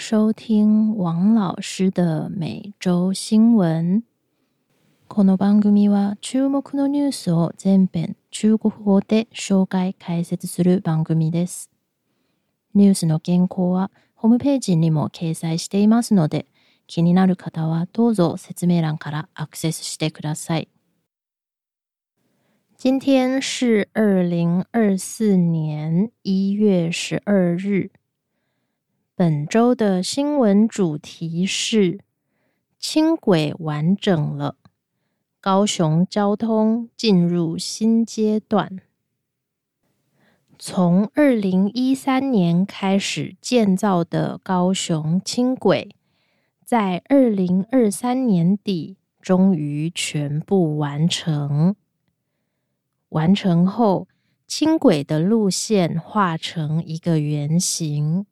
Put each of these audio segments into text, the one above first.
收听王老师的每周新闻。この番組は注目のニュースを全編中国語で紹介解説する番組です。ニュースの原稿はホームページにも掲載していますので、気になる方はどうぞ説明欄からアクセスしてください。今天是二零二四年一月十二日。本周的新闻主题是轻轨完整了，高雄交通进入新阶段。从二零一三年开始建造的高雄轻轨，在二零二三年底终于全部完成。完成后，轻轨的路线画成一个圆形。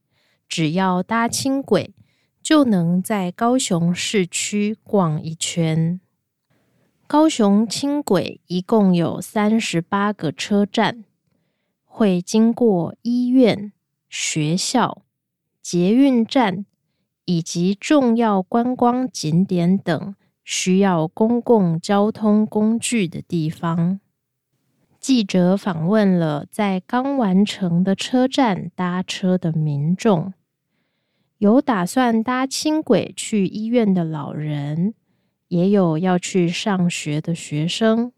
只要搭轻轨，就能在高雄市区逛一圈。高雄轻轨一共有三十八个车站，会经过医院、学校、捷运站以及重要观光景点等需要公共交通工具的地方。记者访问了在刚完成的车站搭车的民众。有打算搭轻轨去医院的老人，也有要去上学的学生，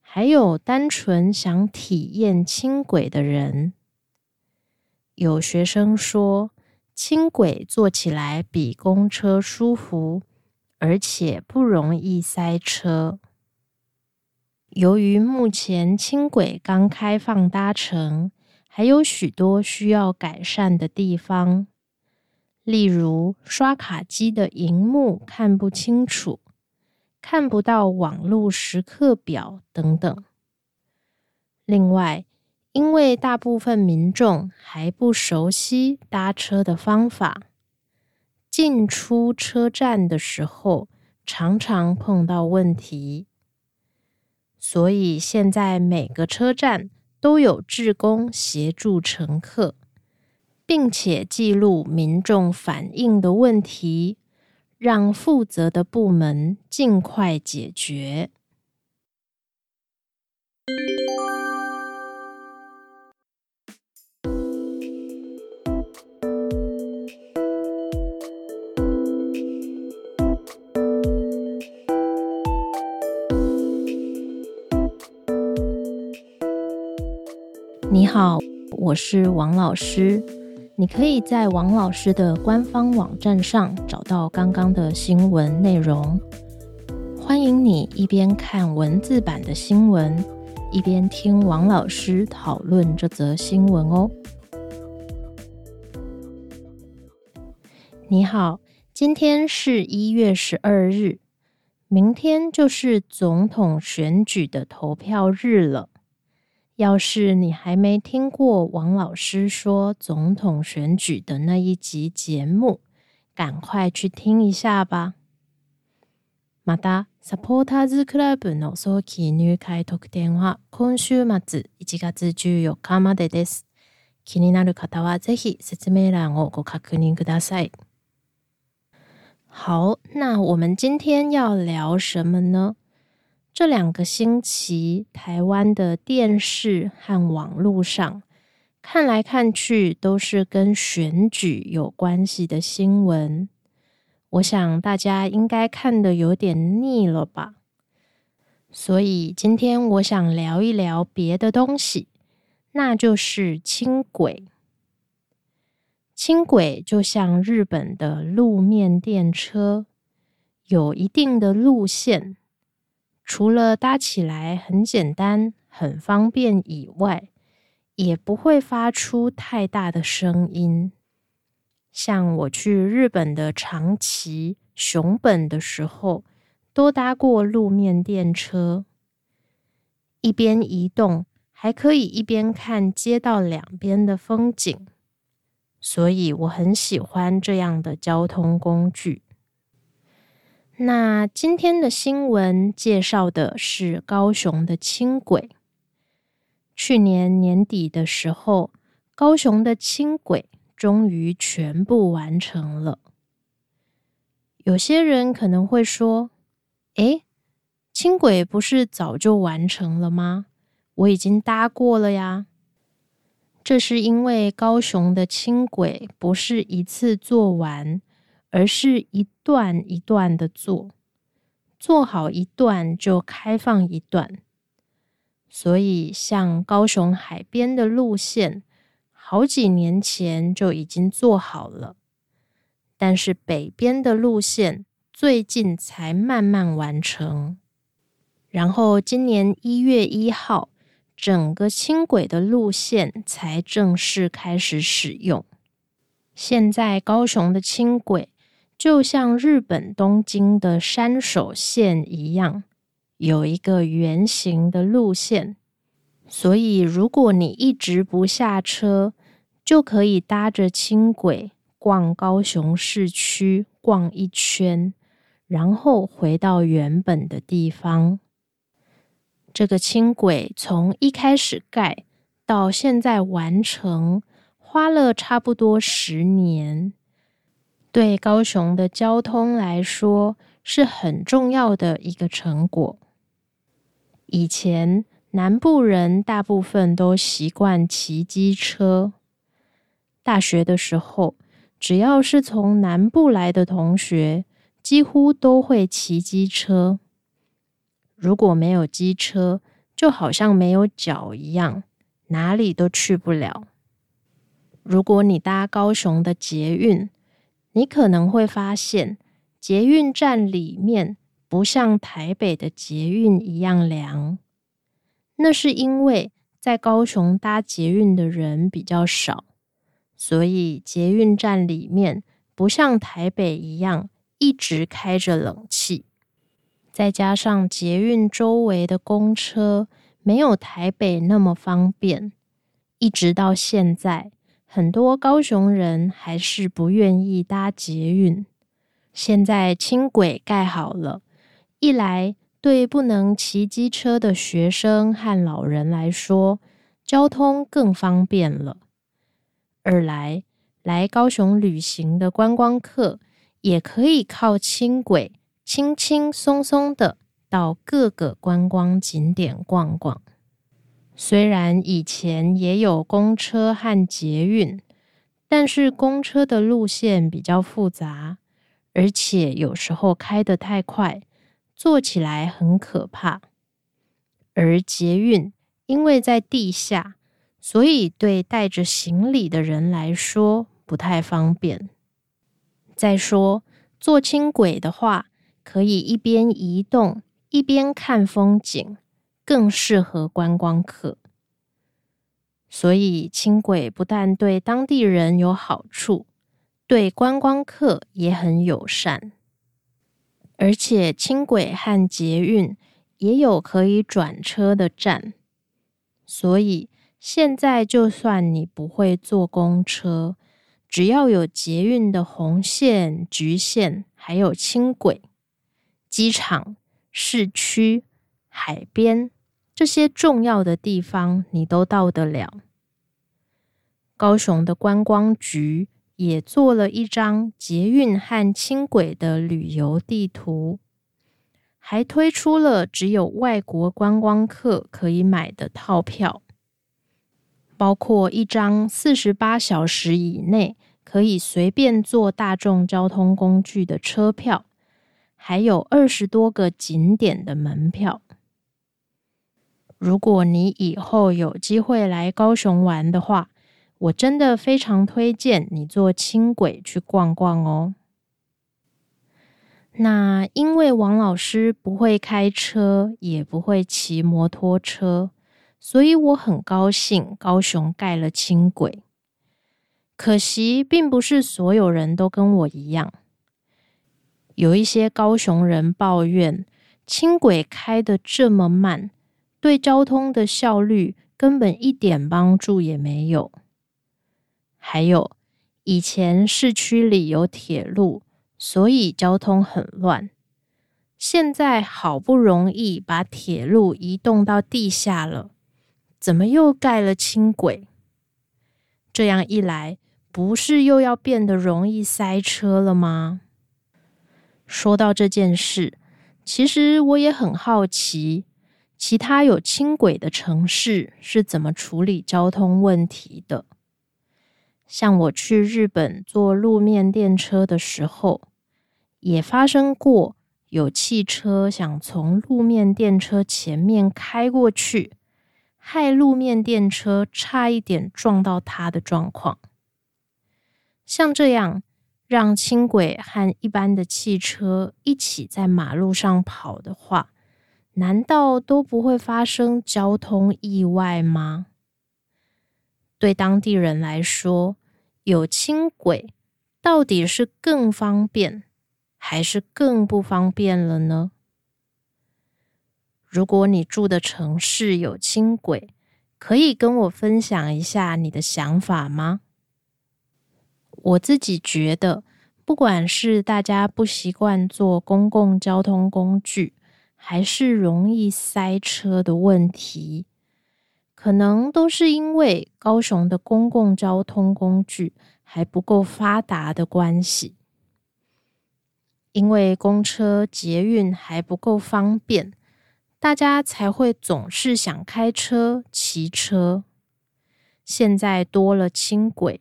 还有单纯想体验轻轨的人。有学生说，轻轨坐起来比公车舒服，而且不容易塞车。由于目前轻轨刚开放搭乘，还有许多需要改善的地方。例如，刷卡机的荧幕看不清楚，看不到网络时刻表等等。另外，因为大部分民众还不熟悉搭车的方法，进出车站的时候常常碰到问题，所以现在每个车站都有志工协助乘客。并且记录民众反映的问题，让负责的部门尽快解决。你好，我是王老师。你可以在王老师的官方网站上找到刚刚的新闻内容。欢迎你一边看文字版的新闻，一边听王老师讨论这则新闻哦。你好，今天是一月十二日，明天就是总统选举的投票日了。要是你还没听过王老师说总统选举的那一集节目，赶快去听一下吧。また、サポーターズクラブの早期入会特典は今週末1月14日までです。気になる方はぜひ説明欄をご確認ください。好，那我们今天要聊什么呢？ 这两个星期，台湾的电视和网络上看来看去都是跟选举有关系的新闻。我想大家应该看的有点腻了吧？所以今天我想聊一聊别的东西，那就是轻轨。轻轨就像日本的路面电车，有一定的路线。除了搭起来很简单、很方便以外，也不会发出太大的声音。像我去日本的长崎、熊本的时候，都搭过路面电车，一边移动，还可以一边看街道两边的风景，所以我很喜欢这样的交通工具。那今天的新闻介绍的是高雄的轻轨。去年年底的时候，高雄的轻轨终于全部完成了。有些人可能会说：“诶，轻轨不是早就完成了吗？我已经搭过了呀。”这是因为高雄的轻轨不是一次做完，而是一段一段的做，做好一段就开放一段。所以，像高雄海边的路线，好几年前就已经做好了，但是北边的路线最近才慢慢完成。然后，今年一月一号。整个轻轨的路线才正式开始使用。现在高雄的轻轨就像日本东京的山手线一样，有一个圆形的路线，所以如果你一直不下车，就可以搭着轻轨逛高雄市区逛一圈，然后回到原本的地方。这个轻轨从一开始盖到现在完成，花了差不多十年。对高雄的交通来说，是很重要的一个成果。以前南部人大部分都习惯骑机车，大学的时候，只要是从南部来的同学，几乎都会骑机车。如果没有机车，就好像没有脚一样，哪里都去不了。如果你搭高雄的捷运，你可能会发现，捷运站里面不像台北的捷运一样凉。那是因为在高雄搭捷运的人比较少，所以捷运站里面不像台北一样一直开着冷气。再加上捷运周围的公车没有台北那么方便，一直到现在，很多高雄人还是不愿意搭捷运。现在轻轨盖好了，一来对不能骑机车的学生和老人来说，交通更方便了；二来来高雄旅行的观光客也可以靠轻轨。轻轻松松的到各个观光景点逛逛。虽然以前也有公车和捷运，但是公车的路线比较复杂，而且有时候开得太快，坐起来很可怕。而捷运因为在地下，所以对带着行李的人来说不太方便。再说坐轻轨的话，可以一边移动一边看风景，更适合观光客。所以轻轨不但对当地人有好处，对观光客也很友善。而且轻轨和捷运也有可以转车的站，所以现在就算你不会坐公车，只要有捷运的红线、橘线，还有轻轨。机场、市区、海边这些重要的地方，你都到得了。高雄的观光局也做了一张捷运和轻轨的旅游地图，还推出了只有外国观光客可以买的套票，包括一张四十八小时以内可以随便坐大众交通工具的车票。还有二十多个景点的门票。如果你以后有机会来高雄玩的话，我真的非常推荐你坐轻轨去逛逛哦。那因为王老师不会开车，也不会骑摩托车，所以我很高兴高雄盖了轻轨。可惜，并不是所有人都跟我一样。有一些高雄人抱怨轻轨开得这么慢，对交通的效率根本一点帮助也没有。还有，以前市区里有铁路，所以交通很乱。现在好不容易把铁路移动到地下了，怎么又盖了轻轨？这样一来，不是又要变得容易塞车了吗？说到这件事，其实我也很好奇，其他有轻轨的城市是怎么处理交通问题的。像我去日本坐路面电车的时候，也发生过有汽车想从路面电车前面开过去，害路面电车差一点撞到它的状况。像这样让轻轨和一般的汽车一起在马路上跑的话，难道都不会发生交通意外吗？对当地人来说，有轻轨到底是更方便，还是更不方便了呢？如果你住的城市有轻轨，可以跟我分享一下你的想法吗？我自己觉得，不管是大家不习惯坐公共交通工具，还是容易塞车的问题。可能都是因为高雄的公共交通工具还不够发达的关系，因为公车、捷运还不够方便，大家才会总是想开车、骑车。现在多了轻轨，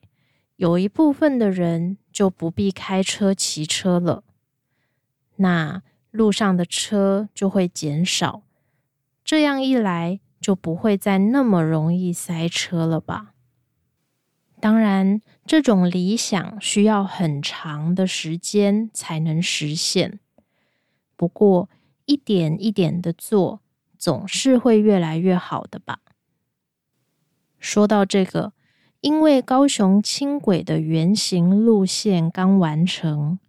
有一部分的人就不必开车、骑车了，那路上的车就会减少。这样一来，就不会再那么容易塞车了吧？当然，这种理想需要很长的时间才能实现。不过，一点一点的做，总是会越来越好的吧？说到这个，因为高雄轻轨的原型路线刚完成，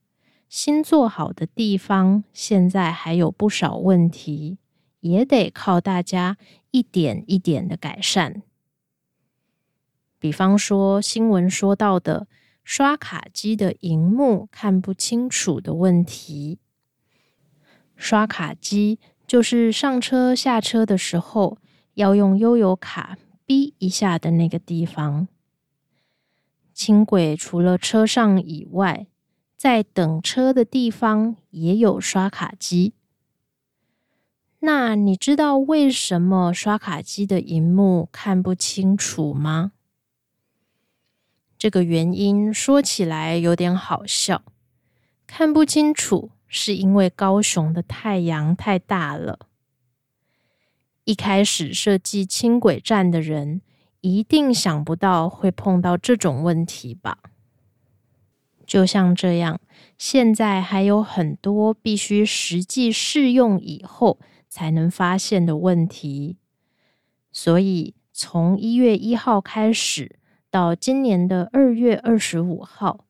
新做好的地方现在还有不少问题。也得靠大家一点一点的改善。比方说新闻说到的刷卡机的荧幕看不清楚的问题。刷卡机就是上车下车的时候要用悠游卡逼一下的那个地方。轻轨除了车上以外，在等车的地方也有刷卡机。那你知道为什么刷卡机的荧幕看不清楚吗？这个原因说起来有点好笑。看不清楚是因为高雄的太阳太大了。一开始设计轻轨站的人一定想不到会碰到这种问题吧？就像这样，现在还有很多必须实际试用以后。才能发现的问题，所以从一月一号开始到今年的二月二十五号，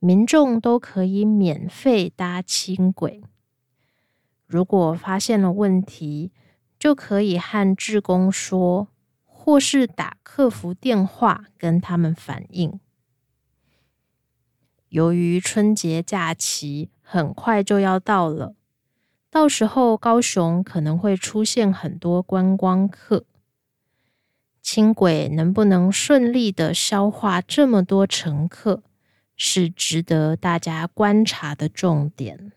民众都可以免费搭轻轨。如果发现了问题，就可以和志工说，或是打客服电话跟他们反映。由于春节假期很快就要到了。到时候高雄可能会出现很多观光客，轻轨能不能顺利的消化这么多乘客，是值得大家观察的重点。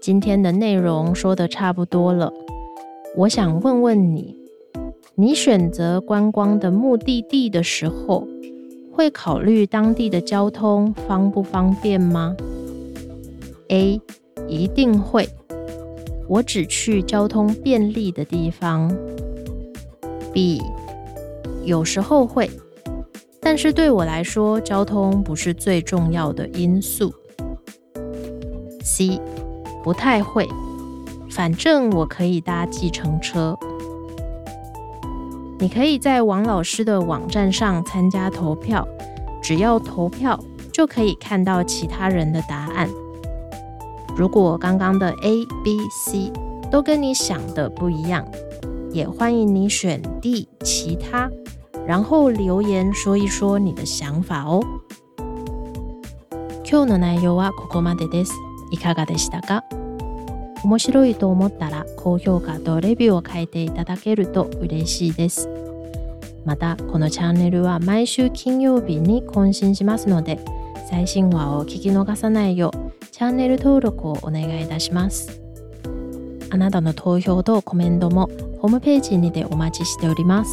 今天的内容说的差不多了，我想问问你，你选择观光的目的地的时候。会考虑当地的交通方不方便吗？A 一定会，我只去交通便利的地方。B 有时候会，但是对我来说，交通不是最重要的因素。C 不太会，反正我可以搭计程车。你可以在王老师的网站上参加投票，只要投票就可以看到其他人的答案。如果刚刚的 A、B、C 都跟你想的不一样，也欢迎你选 D 其他，然后留言说一说你的想法哦。今日の内容はここまでです。いかがでしたか？ 面白いと思ったら高評価とレビューを書いていただけると嬉しいです。また、このチャンネルは毎週金曜日に更新しますので、最新話を聞き逃さないようチャンネル登録をお願いいたします。あなたの投票とコメントもホームページにてお待ちしております。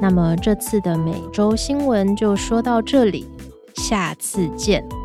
那么这次的每周新闻就说到这里，下次见。